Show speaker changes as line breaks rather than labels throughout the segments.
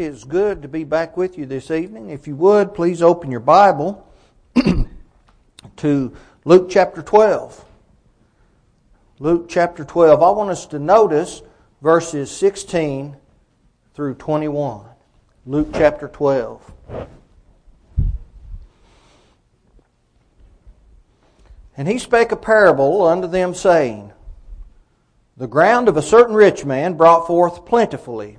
It is good to be back with you this evening. If you would, please open your Bible to Luke chapter 12. Luke chapter 12. I want us to notice verses 16 through 21. Luke chapter 12. And he spake a parable unto them, saying, The ground of a certain rich man brought forth plentifully.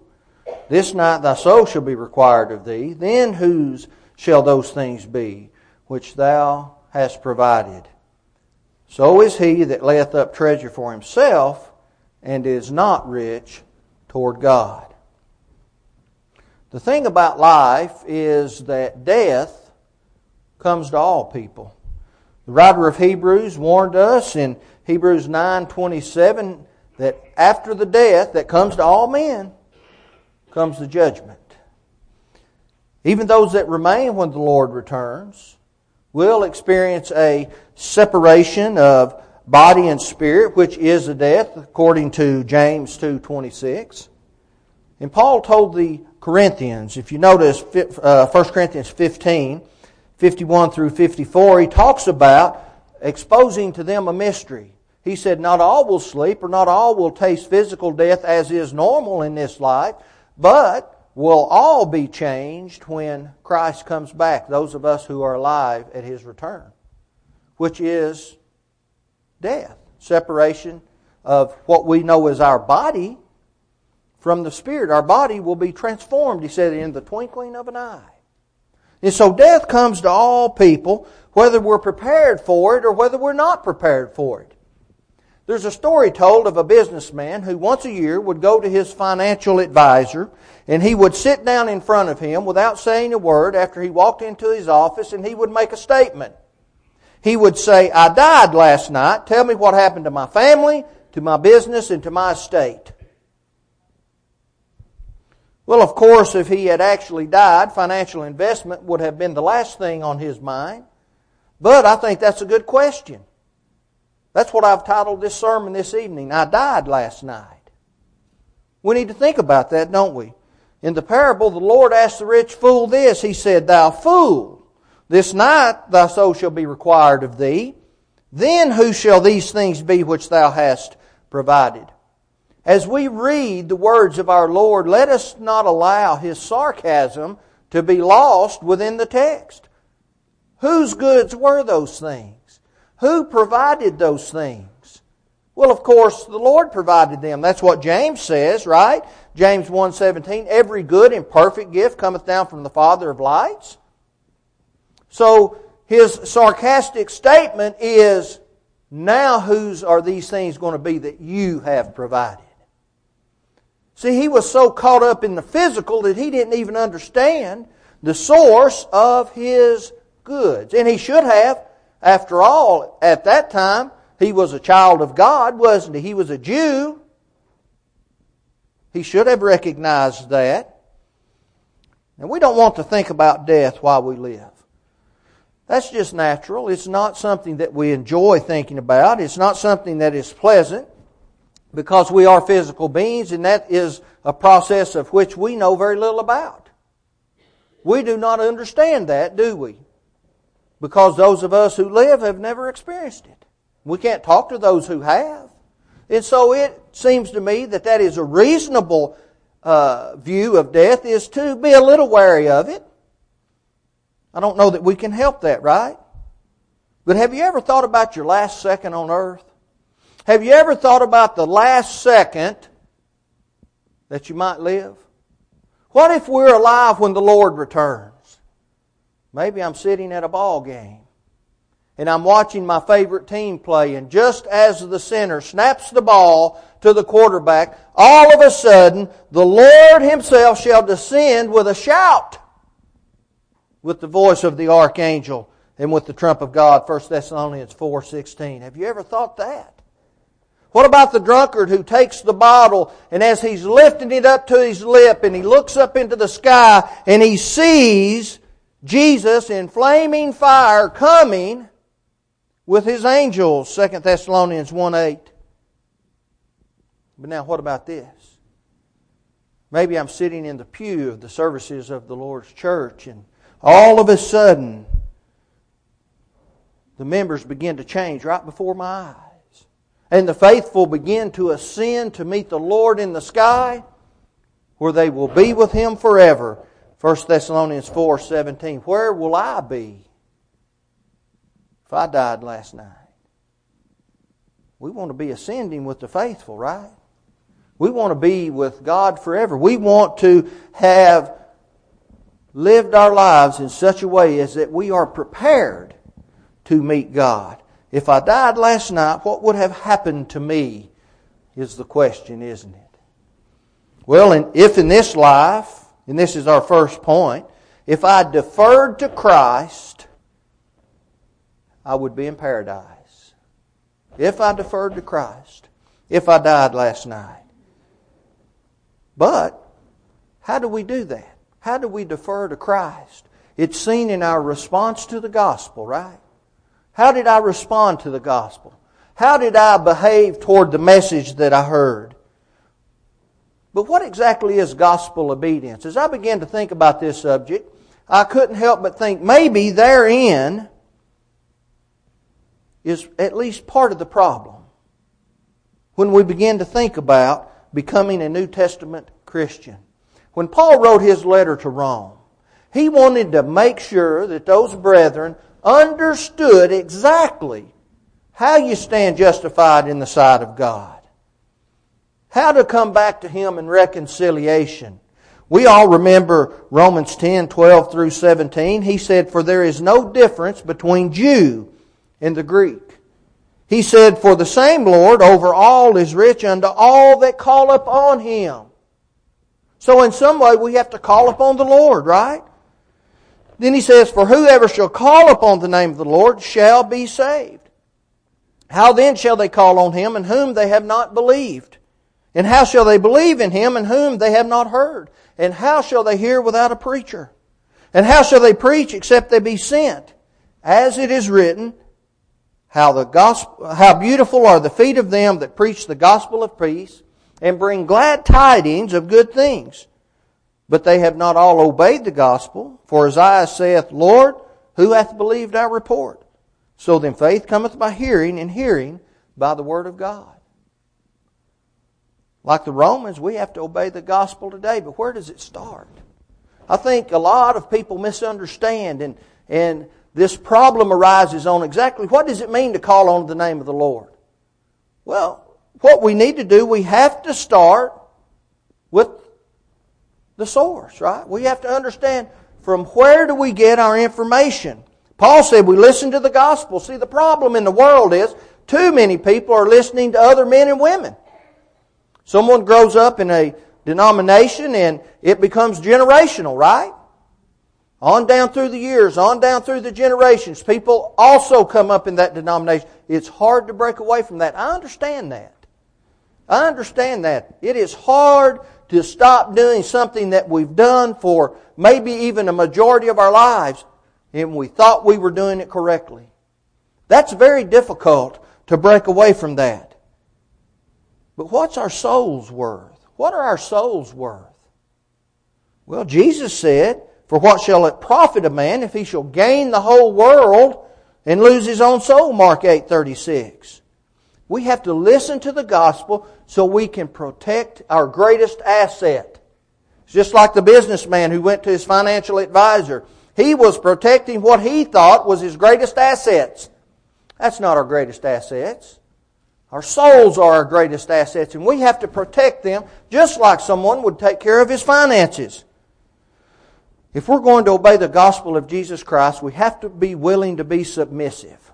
this night thy soul shall be required of thee. Then whose shall those things be which thou hast provided? So is he that layeth up treasure for himself and is not rich toward God. The thing about life is that death comes to all people. The writer of Hebrews warned us in Hebrews 9:27 that after the death that comes to all men, comes the judgment. Even those that remain when the Lord returns will experience a separation of body and spirit, which is a death, according to James 2.26. And Paul told the Corinthians, if you notice uh, 1 Corinthians 15, 51 through 54, he talks about exposing to them a mystery. He said, Not all will sleep, or not all will taste physical death as is normal in this life, but will all be changed when Christ comes back, those of us who are alive at his return, which is death, separation of what we know as our body from the spirit. Our body will be transformed, he said, in the twinkling of an eye. And so death comes to all people, whether we're prepared for it or whether we're not prepared for it. There's a story told of a businessman who once a year would go to his financial advisor and he would sit down in front of him without saying a word after he walked into his office and he would make a statement. He would say, I died last night. Tell me what happened to my family, to my business, and to my estate. Well, of course, if he had actually died, financial investment would have been the last thing on his mind. But I think that's a good question. That's what I've titled this sermon this evening. I died last night. We need to think about that, don't we? In the parable, the Lord asked the rich fool this. He said, Thou fool, this night thy soul shall be required of thee. Then who shall these things be which thou hast provided? As we read the words of our Lord, let us not allow his sarcasm to be lost within the text. Whose goods were those things? Who provided those things? Well, of course, the Lord provided them. That's what James says, right? James 1:17, every good and perfect gift cometh down from the Father of lights. So, his sarcastic statement is, now whose are these things going to be that you have provided? See, he was so caught up in the physical that he didn't even understand the source of his goods. And he should have, after all, at that time, he was a child of God, wasn't he? He was a Jew. He should have recognized that. And we don't want to think about death while we live. That's just natural. It's not something that we enjoy thinking about. It's not something that is pleasant because we are physical beings and that is a process of which we know very little about. We do not understand that, do we? Because those of us who live have never experienced it. We can't talk to those who have. And so it seems to me that that is a reasonable uh, view of death is to be a little wary of it. I don't know that we can help that, right? But have you ever thought about your last second on earth? Have you ever thought about the last second that you might live? What if we're alive when the Lord returns? Maybe I'm sitting at a ball game and I'm watching my favorite team play, and just as the center snaps the ball to the quarterback, all of a sudden the Lord Himself shall descend with a shout. with the voice of the archangel and with the trump of God, 1 Thessalonians 4:16. Have you ever thought that? What about the drunkard who takes the bottle and as he's lifting it up to his lip and he looks up into the sky and he sees Jesus in flaming fire coming with his angels, 2 Thessalonians 1 8. But now, what about this? Maybe I'm sitting in the pew of the services of the Lord's church, and all of a sudden, the members begin to change right before my eyes. And the faithful begin to ascend to meet the Lord in the sky, where they will be with Him forever. 1 Thessalonians 4 17. Where will I be if I died last night? We want to be ascending with the faithful, right? We want to be with God forever. We want to have lived our lives in such a way as that we are prepared to meet God. If I died last night, what would have happened to me? Is the question, isn't it? Well, if in this life, and this is our first point, if I deferred to Christ, I would be in paradise. If I deferred to Christ, if I died last night. But how do we do that? How do we defer to Christ? It's seen in our response to the gospel, right? How did I respond to the gospel? How did I behave toward the message that I heard? But what exactly is gospel obedience? As I began to think about this subject, I couldn't help but think maybe therein is at least part of the problem. When we begin to think about becoming a New Testament Christian. When Paul wrote his letter to Rome, he wanted to make sure that those brethren understood exactly how you stand justified in the sight of God. How to come back to Him in reconciliation. We all remember Romans 10, 12 through 17. He said, For there is no difference between Jew and the Greek he said, For the same Lord over all is rich unto all that call upon him. So in some way we have to call upon the Lord, right? Then he says, For whoever shall call upon the name of the Lord shall be saved. How then shall they call on him in whom they have not believed? And how shall they believe in him in whom they have not heard? And how shall they hear without a preacher? And how shall they preach except they be sent? As it is written, how the gospel, how beautiful are the feet of them that preach the gospel of peace and bring glad tidings of good things. But they have not all obeyed the gospel. For Isaiah saith, Lord, who hath believed our report? So then faith cometh by hearing, and hearing by the word of God. Like the Romans, we have to obey the gospel today, but where does it start? I think a lot of people misunderstand and, and this problem arises on exactly what does it mean to call on the name of the Lord? Well, what we need to do, we have to start with the source, right? We have to understand from where do we get our information? Paul said we listen to the gospel. See, the problem in the world is too many people are listening to other men and women. Someone grows up in a denomination and it becomes generational, right? On down through the years, on down through the generations, people also come up in that denomination. It's hard to break away from that. I understand that. I understand that. It is hard to stop doing something that we've done for maybe even a majority of our lives and we thought we were doing it correctly. That's very difficult to break away from that. But what's our souls worth? What are our souls worth? Well, Jesus said, for what shall it profit a man if he shall gain the whole world and lose his own soul? Mark 8 36. We have to listen to the gospel so we can protect our greatest asset. It's just like the businessman who went to his financial advisor. He was protecting what he thought was his greatest assets. That's not our greatest assets. Our souls are our greatest assets, and we have to protect them just like someone would take care of his finances. If we're going to obey the gospel of Jesus Christ, we have to be willing to be submissive.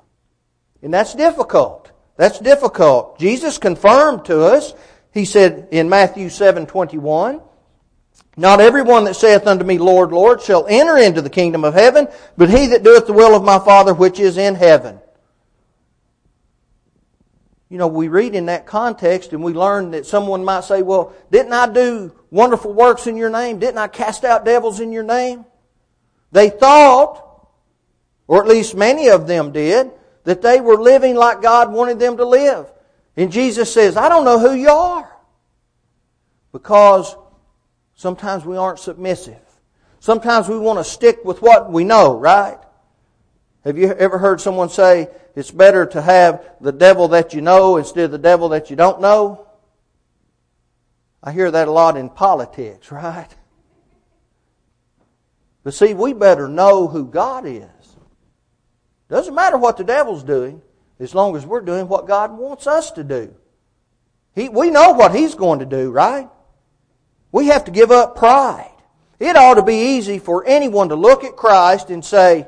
And that's difficult. That's difficult. Jesus confirmed to us, he said in Matthew 7 21, Not everyone that saith unto me, Lord, Lord, shall enter into the kingdom of heaven, but he that doeth the will of my Father which is in heaven. You know, we read in that context and we learn that someone might say, well, didn't I do wonderful works in your name? Didn't I cast out devils in your name? They thought, or at least many of them did, that they were living like God wanted them to live. And Jesus says, I don't know who you are. Because Sometimes we aren't submissive. Sometimes we want to stick with what we know, right? Have you ever heard someone say it's better to have the devil that you know instead of the devil that you don't know? I hear that a lot in politics, right? But see, we better know who God is. Doesn't matter what the devil's doing, as long as we're doing what God wants us to do. He, we know what he's going to do, right? We have to give up pride. It ought to be easy for anyone to look at Christ and say,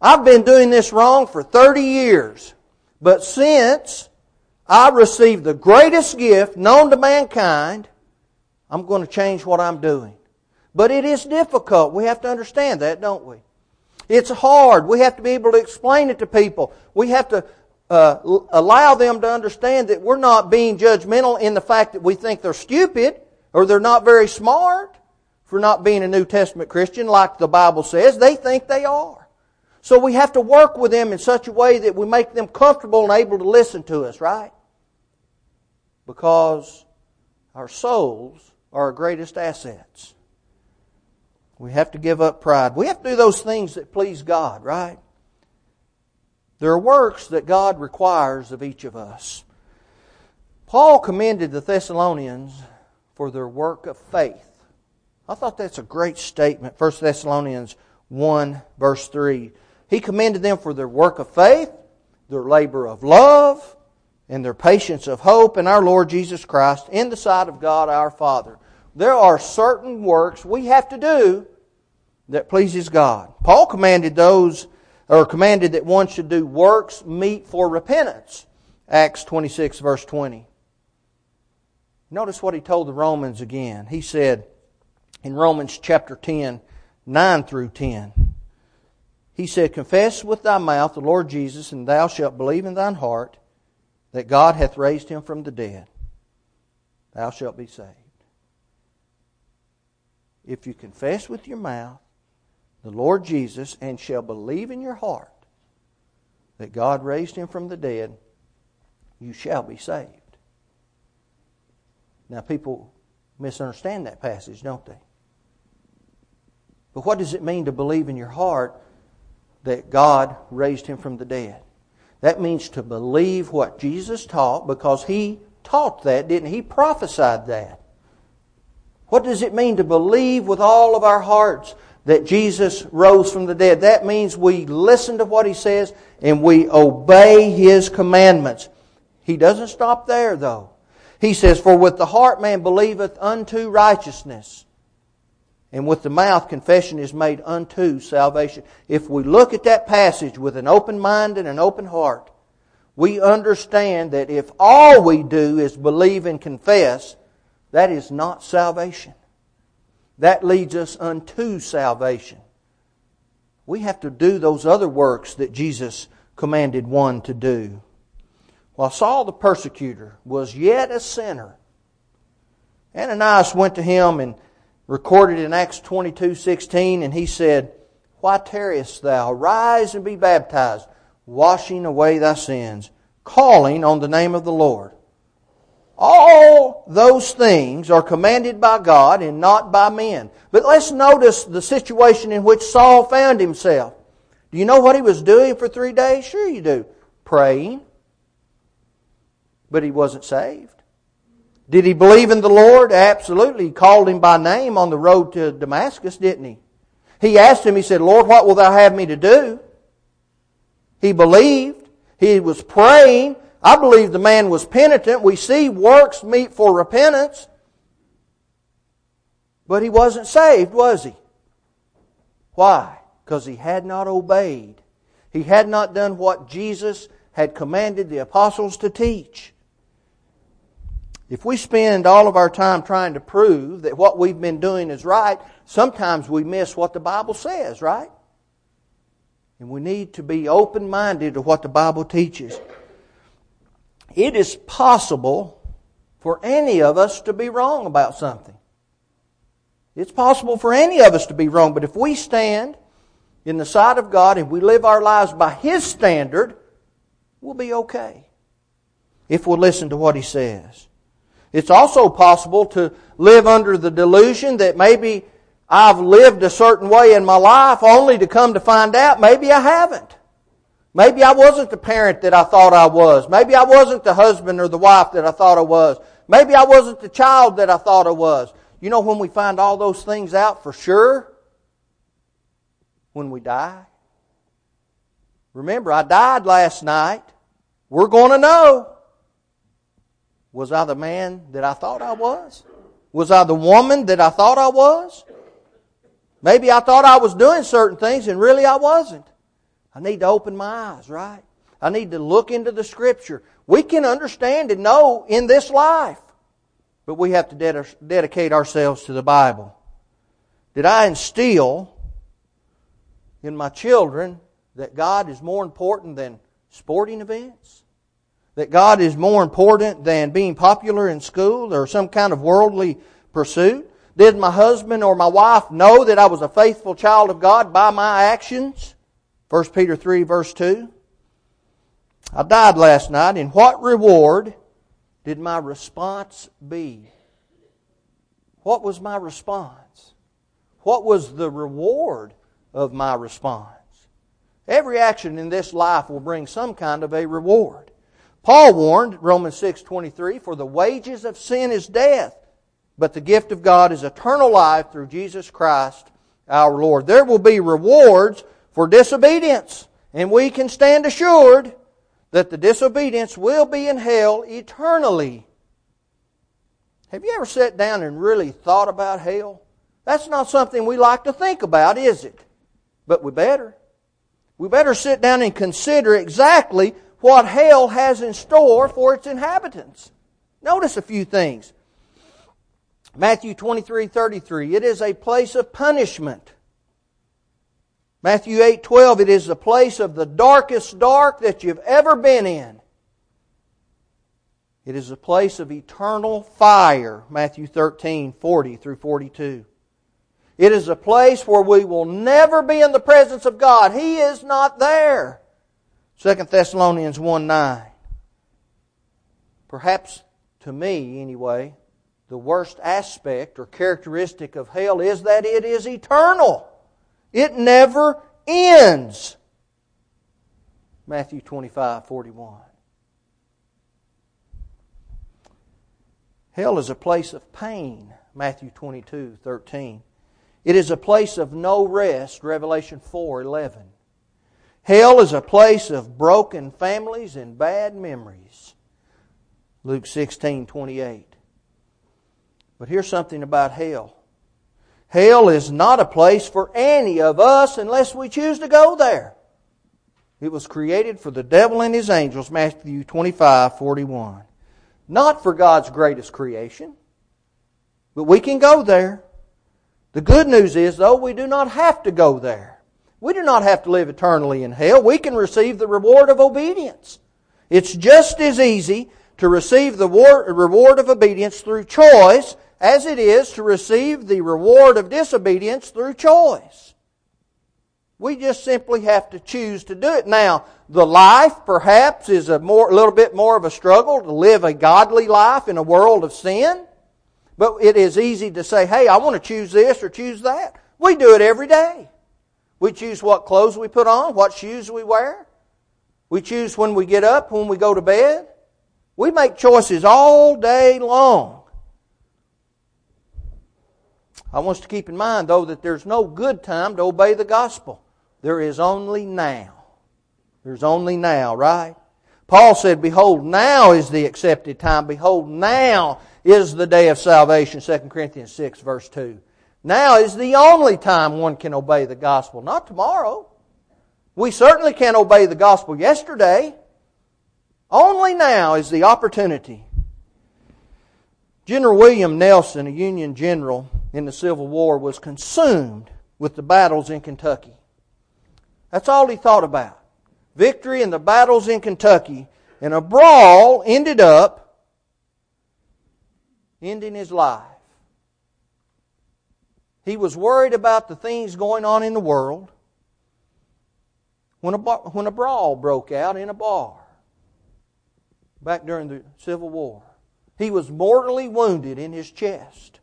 I've been doing this wrong for 30 years, but since I received the greatest gift known to mankind, I'm going to change what I'm doing. But it is difficult. We have to understand that, don't we? It's hard. We have to be able to explain it to people. We have to uh, allow them to understand that we're not being judgmental in the fact that we think they're stupid or they're not very smart for not being a New Testament Christian like the Bible says. They think they are. So we have to work with them in such a way that we make them comfortable and able to listen to us, right? Because our souls are our greatest assets. We have to give up pride. We have to do those things that please God, right? There are works that God requires of each of us. Paul commended the Thessalonians for their work of faith. I thought that's a great statement. 1 Thessalonians 1, verse 3. He commended them for their work of faith, their labor of love, and their patience of hope in our Lord Jesus Christ in the sight of God our Father. There are certain works we have to do that pleases God. Paul commanded those, or commanded that one should do works meet for repentance. Acts 26, verse 20. Notice what he told the Romans again. He said in Romans chapter 10, 9 through 10, he said, Confess with thy mouth the Lord Jesus, and thou shalt believe in thine heart that God hath raised him from the dead. Thou shalt be saved. If you confess with your mouth the Lord Jesus and shall believe in your heart that God raised him from the dead, you shall be saved. Now, people misunderstand that passage, don't they? But what does it mean to believe in your heart that God raised him from the dead? That means to believe what Jesus taught because he taught that, didn't he? He prophesied that. What does it mean to believe with all of our hearts that Jesus rose from the dead? That means we listen to what he says and we obey his commandments. He doesn't stop there, though. He says, For with the heart man believeth unto righteousness, and with the mouth confession is made unto salvation. If we look at that passage with an open mind and an open heart, we understand that if all we do is believe and confess, that is not salvation. That leads us unto salvation. We have to do those other works that Jesus commanded one to do. While Saul the persecutor was yet a sinner, Ananias went to him and recorded in Acts 22 16, and he said, Why tarriest thou? Rise and be baptized, washing away thy sins, calling on the name of the Lord. All those things are commanded by God and not by men. But let's notice the situation in which Saul found himself. Do you know what he was doing for three days? Sure you do. Praying, but he wasn't saved. Did he believe in the Lord? Absolutely. He called him by name on the road to Damascus, didn't he? He asked him, he said, Lord, what will thou have me to do? He believed. He was praying. I believe the man was penitent. We see works meet for repentance. But he wasn't saved, was he? Why? Because he had not obeyed. He had not done what Jesus had commanded the apostles to teach. If we spend all of our time trying to prove that what we've been doing is right, sometimes we miss what the Bible says, right? And we need to be open minded to what the Bible teaches. It is possible for any of us to be wrong about something. It's possible for any of us to be wrong, but if we stand in the sight of God and we live our lives by His standard, we'll be okay. If we'll listen to what He says. It's also possible to live under the delusion that maybe I've lived a certain way in my life only to come to find out maybe I haven't. Maybe I wasn't the parent that I thought I was. Maybe I wasn't the husband or the wife that I thought I was. Maybe I wasn't the child that I thought I was. You know when we find all those things out for sure? When we die. Remember, I died last night. We're going to know. Was I the man that I thought I was? Was I the woman that I thought I was? Maybe I thought I was doing certain things and really I wasn't. I need to open my eyes, right? I need to look into the Scripture. We can understand and know in this life, but we have to ded- dedicate ourselves to the Bible. Did I instill in my children that God is more important than sporting events? That God is more important than being popular in school or some kind of worldly pursuit? Did my husband or my wife know that I was a faithful child of God by my actions? 1 Peter 3 verse 2. I died last night, and what reward did my response be? What was my response? What was the reward of my response? Every action in this life will bring some kind of a reward. Paul warned, Romans 6:23, for the wages of sin is death, but the gift of God is eternal life through Jesus Christ our Lord. There will be rewards for disobedience, and we can stand assured that the disobedience will be in hell eternally. Have you ever sat down and really thought about hell? That's not something we like to think about, is it? But we better. We better sit down and consider exactly what hell has in store for its inhabitants. Notice a few things. Matthew 23 33. It is a place of punishment. Matthew 8 12. It is the place of the darkest dark that you've ever been in. It is a place of eternal fire. Matthew 13 40 through 42. It is a place where we will never be in the presence of God. He is not there. 2 Thessalonians 1 9. Perhaps to me, anyway, the worst aspect or characteristic of hell is that it is eternal. It never ends. Matthew 25 41. Hell is a place of pain. Matthew 22 13. It is a place of no rest. Revelation 4 11. Hell is a place of broken families and bad memories. Luke 16 28. But here's something about hell. Hell is not a place for any of us unless we choose to go there. It was created for the devil and his angels, Matthew 25, 41. Not for God's greatest creation. But we can go there. The good news is, though, we do not have to go there. We do not have to live eternally in hell. We can receive the reward of obedience. It's just as easy to receive the reward of obedience through choice as it is to receive the reward of disobedience through choice. We just simply have to choose to do it. Now, the life perhaps is a more, a little bit more of a struggle to live a godly life in a world of sin. But it is easy to say, hey, I want to choose this or choose that. We do it every day. We choose what clothes we put on, what shoes we wear. We choose when we get up, when we go to bed. We make choices all day long. I want us to keep in mind, though, that there's no good time to obey the gospel. There is only now. There's only now, right? Paul said, Behold, now is the accepted time. Behold, now is the day of salvation. 2 Corinthians 6, verse 2. Now is the only time one can obey the gospel, not tomorrow. We certainly can't obey the gospel yesterday. Only now is the opportunity. General William Nelson, a Union general in the Civil War, was consumed with the battles in Kentucky. That's all he thought about. Victory in the battles in Kentucky. And a brawl ended up ending his life. He was worried about the things going on in the world when a, when a brawl broke out in a bar back during the Civil War. He was mortally wounded in his chest.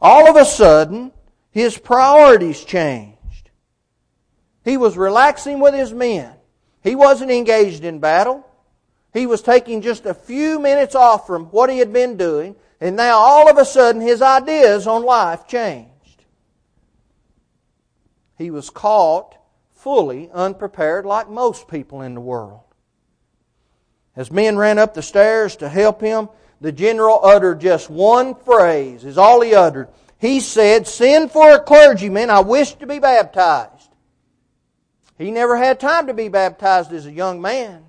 All of a sudden, his priorities changed. He was relaxing with his men. He wasn't engaged in battle. He was taking just a few minutes off from what he had been doing, and now all of a sudden his ideas on life changed. He was caught fully unprepared like most people in the world. As men ran up the stairs to help him, the general uttered just one phrase, is all he uttered. He said, Send for a clergyman, I wish to be baptized. He never had time to be baptized as a young man.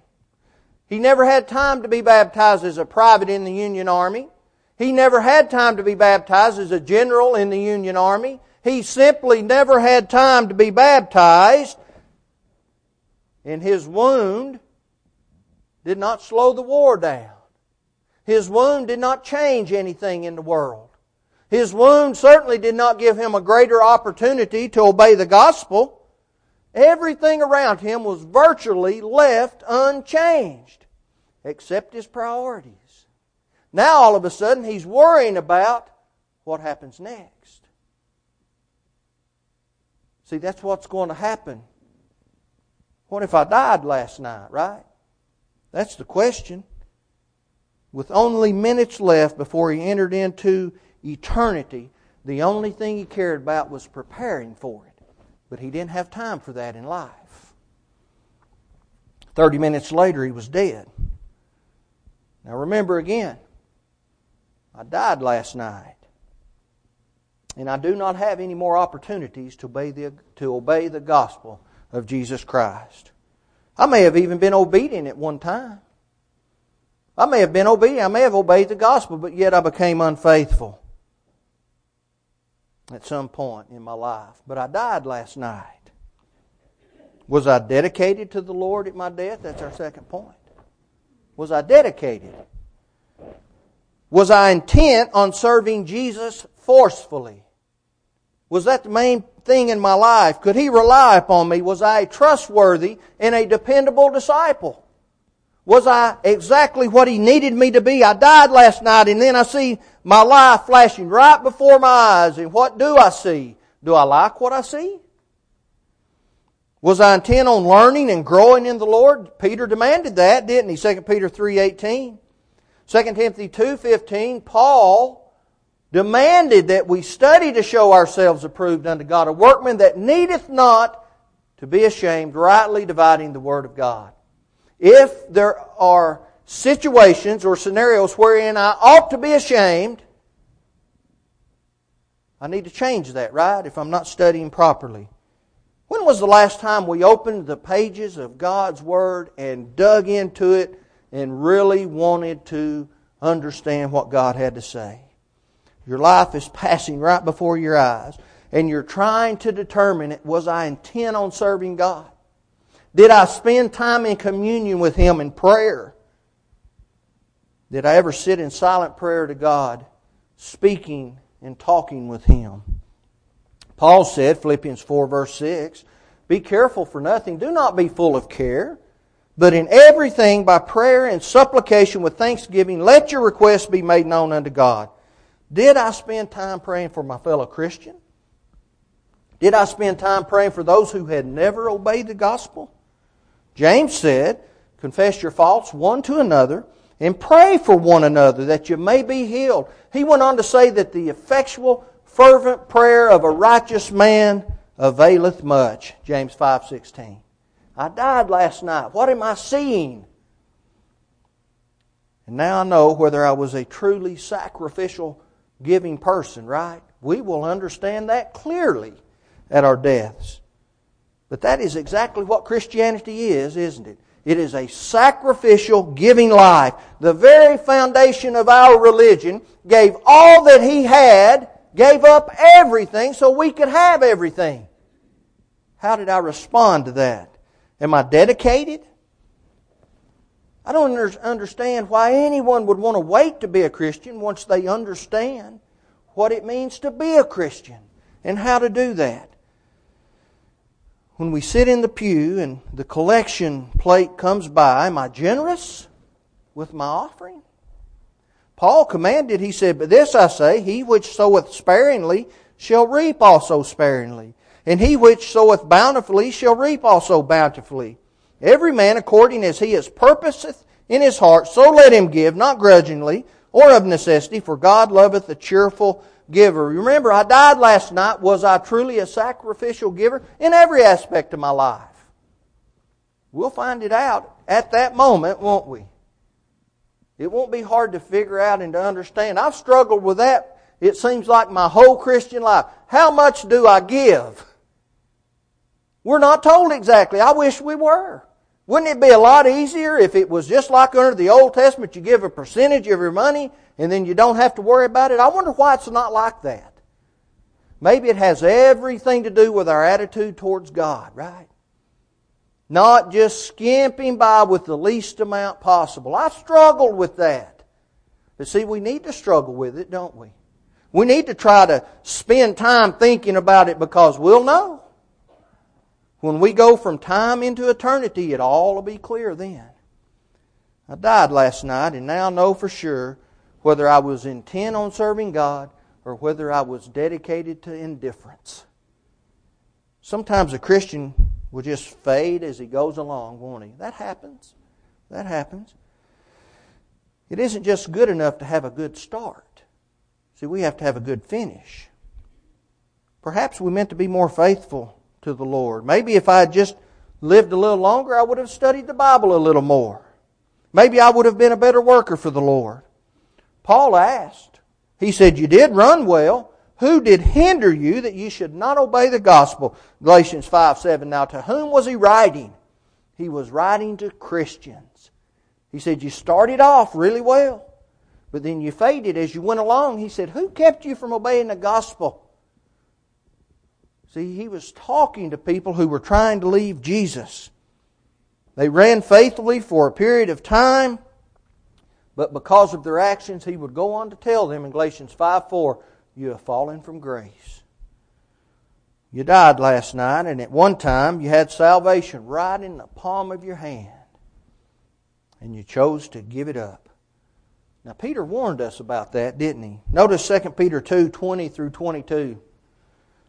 He never had time to be baptized as a private in the Union Army. He never had time to be baptized as a general in the Union Army. He simply never had time to be baptized. And his wound did not slow the war down. His wound did not change anything in the world. His wound certainly did not give him a greater opportunity to obey the gospel. Everything around him was virtually left unchanged, except his priorities. Now all of a sudden he's worrying about what happens next. See, that's what's going to happen. What if I died last night, right? That's the question. With only minutes left before he entered into eternity, the only thing he cared about was preparing for it. But he didn't have time for that in life. Thirty minutes later, he was dead. Now remember again, I died last night. And I do not have any more opportunities to obey the, to obey the gospel of Jesus Christ. I may have even been obedient at one time. I may have been obedient. I may have obeyed the gospel, but yet I became unfaithful at some point in my life. But I died last night. Was I dedicated to the Lord at my death? That's our second point. Was I dedicated? Was I intent on serving Jesus forcefully? Was that the main thing in my life? Could He rely upon me? Was I trustworthy and a dependable disciple? Was I exactly what He needed me to be? I died last night and then I see my life flashing right before my eyes. And what do I see? Do I like what I see? Was I intent on learning and growing in the Lord? Peter demanded that, didn't he? 2 Peter 3.18. 2 Timothy 2.15, Paul demanded that we study to show ourselves approved unto God, a workman that needeth not to be ashamed, rightly dividing the Word of God. If there are situations or scenarios wherein I ought to be ashamed, I need to change that, right? If I'm not studying properly. When was the last time we opened the pages of God's Word and dug into it and really wanted to understand what God had to say. Your life is passing right before your eyes, and you're trying to determine it. Was I intent on serving God? Did I spend time in communion with Him in prayer? Did I ever sit in silent prayer to God, speaking and talking with Him? Paul said, Philippians 4, verse 6, Be careful for nothing. Do not be full of care but in everything, by prayer and supplication with thanksgiving, let your requests be made known unto God. Did I spend time praying for my fellow Christian? Did I spend time praying for those who had never obeyed the gospel? James said, Confess your faults one to another and pray for one another that you may be healed. He went on to say that the effectual, fervent prayer of a righteous man availeth much. James 5:16. I died last night. What am I seeing? And now I know whether I was a truly sacrificial giving person, right? We will understand that clearly at our deaths. But that is exactly what Christianity is, isn't it? It is a sacrificial giving life. The very foundation of our religion gave all that he had, gave up everything so we could have everything. How did I respond to that? Am I dedicated? I don't understand why anyone would want to wait to be a Christian once they understand what it means to be a Christian and how to do that. When we sit in the pew and the collection plate comes by, am I generous with my offering? Paul commanded, he said, But this I say, he which soweth sparingly shall reap also sparingly. And he which soweth bountifully shall reap also bountifully. Every man according as he has purposeth in his heart, so let him give, not grudgingly or of necessity, for God loveth a cheerful giver. Remember, I died last night. Was I truly a sacrificial giver? In every aspect of my life. We'll find it out at that moment, won't we? It won't be hard to figure out and to understand. I've struggled with that, it seems like my whole Christian life. How much do I give? We're not told exactly. I wish we were. Wouldn't it be a lot easier if it was just like under the Old Testament, you give a percentage of your money and then you don't have to worry about it? I wonder why it's not like that. Maybe it has everything to do with our attitude towards God, right? Not just skimping by with the least amount possible. I've struggled with that. But see, we need to struggle with it, don't we? We need to try to spend time thinking about it because we'll know. When we go from time into eternity, it all will be clear then. I died last night and now know for sure whether I was intent on serving God or whether I was dedicated to indifference. Sometimes a Christian will just fade as he goes along, won't he? That happens. That happens. It isn't just good enough to have a good start. See, we have to have a good finish. Perhaps we meant to be more faithful to the Lord. Maybe if I had just lived a little longer, I would have studied the Bible a little more. Maybe I would have been a better worker for the Lord. Paul asked, he said, You did run well. Who did hinder you that you should not obey the gospel? Galatians 5 7. Now, to whom was he writing? He was writing to Christians. He said, You started off really well, but then you faded as you went along. He said, Who kept you from obeying the gospel? See, he was talking to people who were trying to leave Jesus. They ran faithfully for a period of time, but because of their actions, he would go on to tell them in Galatians 5 4, You have fallen from grace. You died last night, and at one time you had salvation right in the palm of your hand, and you chose to give it up. Now, Peter warned us about that, didn't he? Notice 2 Peter 2 20 through 22.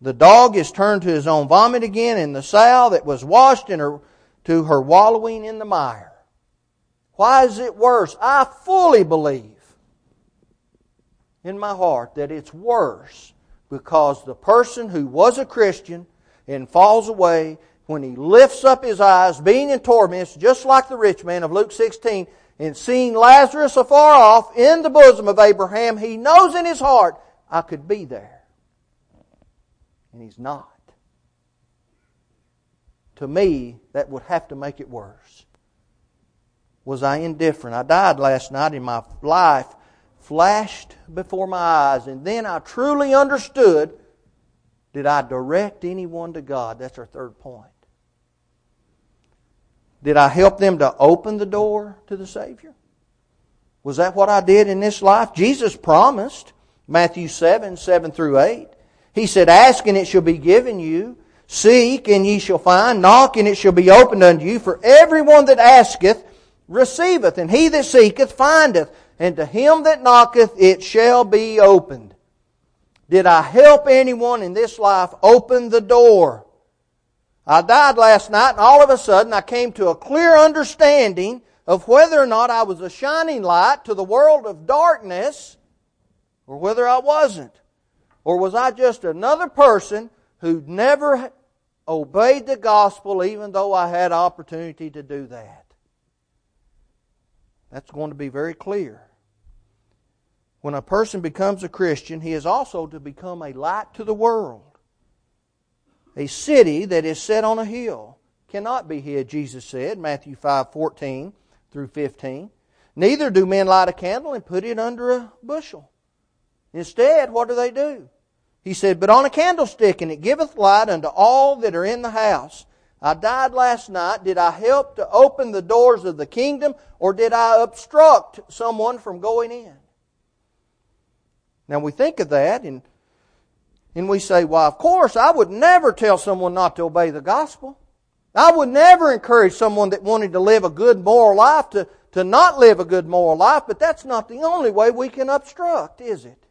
The dog is turned to his own vomit again, and the sow that was washed in her, to her wallowing in the mire. Why is it worse? I fully believe in my heart that it's worse because the person who was a Christian and falls away, when he lifts up his eyes, being in torments, just like the rich man of Luke 16, and seeing Lazarus afar off in the bosom of Abraham, he knows in his heart, I could be there and he's not. To me, that would have to make it worse. Was I indifferent? I died last night and my life flashed before my eyes, and then I truly understood did I direct anyone to God? That's our third point. Did I help them to open the door to the Savior? Was that what I did in this life? Jesus promised, Matthew 7, 7 through 8, he said, Ask and it shall be given you. Seek and ye shall find. Knock and it shall be opened unto you. For everyone that asketh receiveth, and he that seeketh findeth. And to him that knocketh it shall be opened. Did I help anyone in this life open the door? I died last night and all of a sudden I came to a clear understanding of whether or not I was a shining light to the world of darkness or whether I wasn't. Or was I just another person who never obeyed the gospel even though I had opportunity to do that? That's going to be very clear. When a person becomes a Christian, he is also to become a light to the world. A city that is set on a hill cannot be hid, Jesus said, Matthew 5 14 through 15. Neither do men light a candle and put it under a bushel. Instead, what do they do? He said, But on a candlestick, and it giveth light unto all that are in the house. I died last night. Did I help to open the doors of the kingdom, or did I obstruct someone from going in? Now we think of that, and, and we say, Well, of course, I would never tell someone not to obey the gospel. I would never encourage someone that wanted to live a good moral life to, to not live a good moral life, but that's not the only way we can obstruct, is it?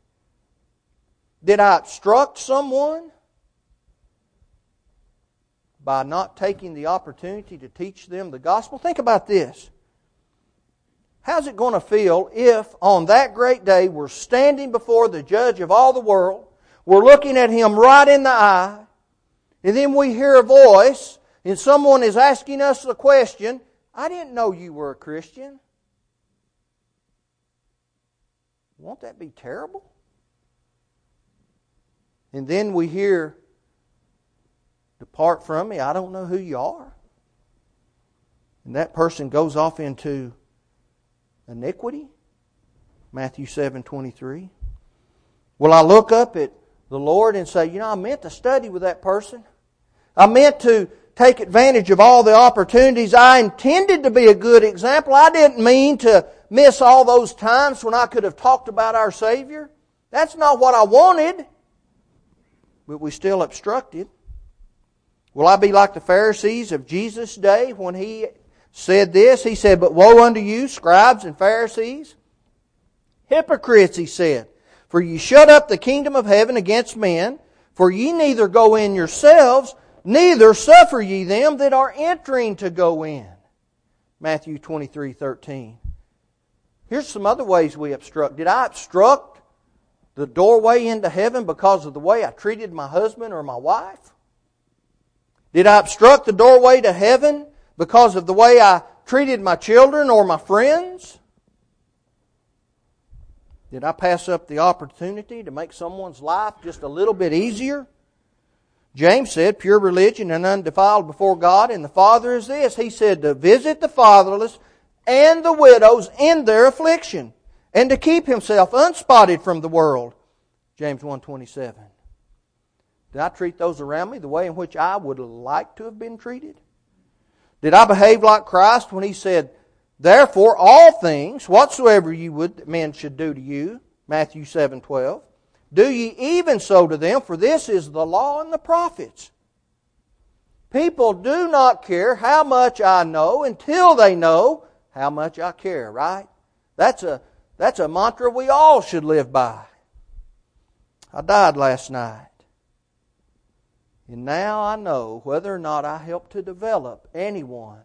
Did I obstruct someone by not taking the opportunity to teach them the gospel? Think about this. How's it going to feel if on that great day we're standing before the judge of all the world, we're looking at him right in the eye, and then we hear a voice and someone is asking us the question, I didn't know you were a Christian. Won't that be terrible? And then we hear, Depart from me, I don't know who you are. And that person goes off into iniquity. Matthew 7 23. Will I look up at the Lord and say, You know, I meant to study with that person? I meant to take advantage of all the opportunities. I intended to be a good example. I didn't mean to miss all those times when I could have talked about our Savior. That's not what I wanted. But we still obstructed. Will I be like the Pharisees of Jesus' day when he said this? He said, But woe unto you, scribes and Pharisees! Hypocrites, he said, for ye shut up the kingdom of heaven against men, for ye neither go in yourselves, neither suffer ye them that are entering to go in. Matthew 23 13. Here's some other ways we obstruct. Did I obstruct the doorway into heaven because of the way I treated my husband or my wife? Did I obstruct the doorway to heaven because of the way I treated my children or my friends? Did I pass up the opportunity to make someone's life just a little bit easier? James said, pure religion and undefiled before God and the Father is this. He said to visit the fatherless and the widows in their affliction and to keep himself unspotted from the world. James 1.27. Did I treat those around me the way in which I would like to have been treated? Did I behave like Christ when he said, Therefore all things, whatsoever you would men should do to you, Matthew 7.12, do ye even so to them, for this is the law and the prophets. People do not care how much I know until they know how much I care, right? That's a, that's a mantra we all should live by. I died last night. And now I know whether or not I helped to develop anyone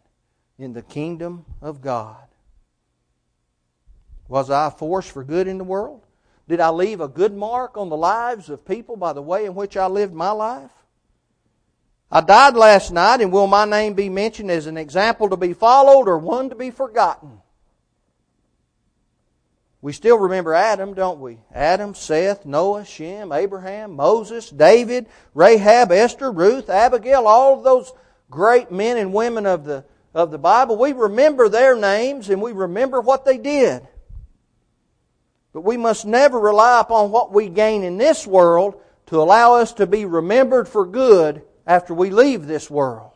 in the kingdom of God. Was I a force for good in the world? Did I leave a good mark on the lives of people by the way in which I lived my life? I died last night, and will my name be mentioned as an example to be followed or one to be forgotten? We still remember Adam, don't we? Adam, Seth, Noah, Shem, Abraham, Moses, David, Rahab, Esther, Ruth, Abigail, all of those great men and women of the, of the Bible. We remember their names and we remember what they did. But we must never rely upon what we gain in this world to allow us to be remembered for good after we leave this world.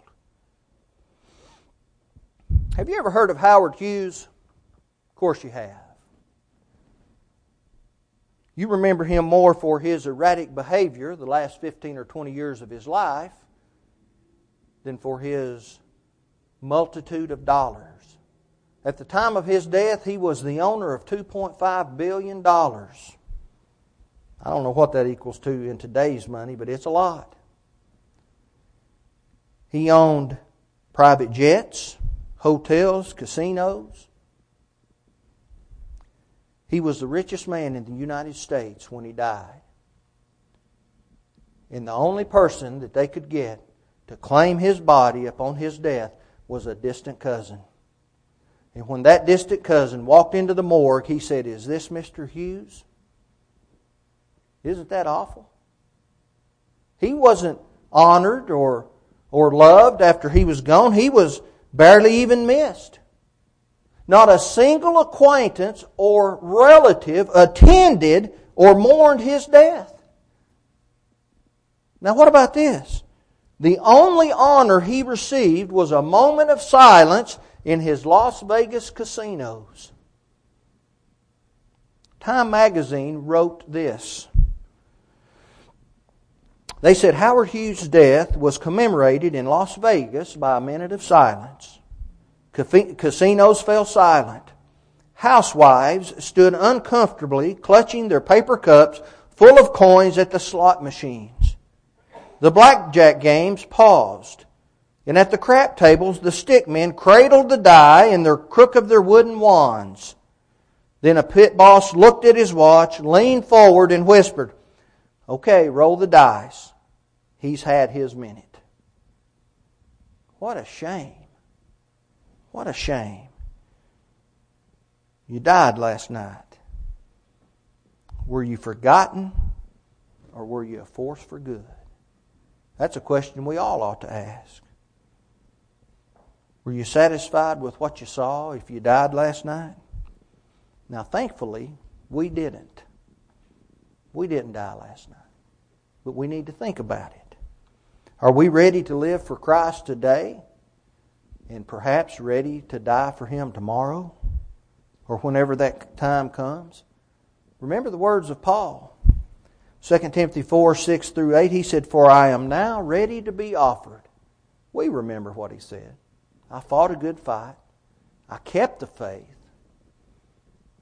Have you ever heard of Howard Hughes? Of course you have. You remember him more for his erratic behavior the last 15 or 20 years of his life than for his multitude of dollars. At the time of his death, he was the owner of $2.5 billion. I don't know what that equals to in today's money, but it's a lot. He owned private jets, hotels, casinos. He was the richest man in the United States when he died. And the only person that they could get to claim his body upon his death was a distant cousin. And when that distant cousin walked into the morgue, he said, Is this Mr. Hughes? Isn't that awful? He wasn't honored or, or loved after he was gone. He was barely even missed. Not a single acquaintance or relative attended or mourned his death. Now, what about this? The only honor he received was a moment of silence in his Las Vegas casinos. Time magazine wrote this. They said Howard Hughes' death was commemorated in Las Vegas by a minute of silence. Casinos fell silent. Housewives stood uncomfortably clutching their paper cups full of coins at the slot machines. The blackjack games paused. And at the crap tables, the stick men cradled the die in the crook of their wooden wands. Then a pit boss looked at his watch, leaned forward, and whispered, Okay, roll the dice. He's had his minute. What a shame. What a shame. You died last night. Were you forgotten or were you a force for good? That's a question we all ought to ask. Were you satisfied with what you saw if you died last night? Now, thankfully, we didn't. We didn't die last night. But we need to think about it. Are we ready to live for Christ today? And perhaps ready to die for Him tomorrow or whenever that time comes. Remember the words of Paul. 2 Timothy 4 6 through 8, he said, For I am now ready to be offered. We remember what he said. I fought a good fight, I kept the faith,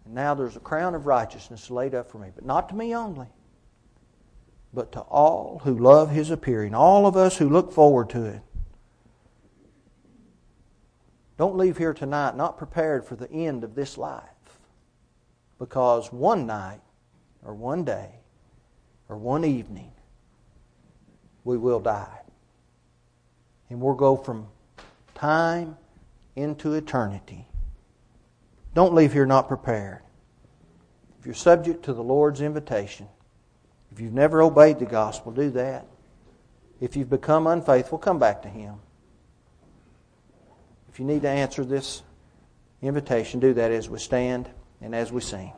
and now there's a crown of righteousness laid up for me, but not to me only, but to all who love his appearing, all of us who look forward to it. Don't leave here tonight not prepared for the end of this life. Because one night, or one day, or one evening, we will die. And we'll go from time into eternity. Don't leave here not prepared. If you're subject to the Lord's invitation, if you've never obeyed the gospel, do that. If you've become unfaithful, come back to Him. If you need to answer this invitation, do that as we stand and as we sing.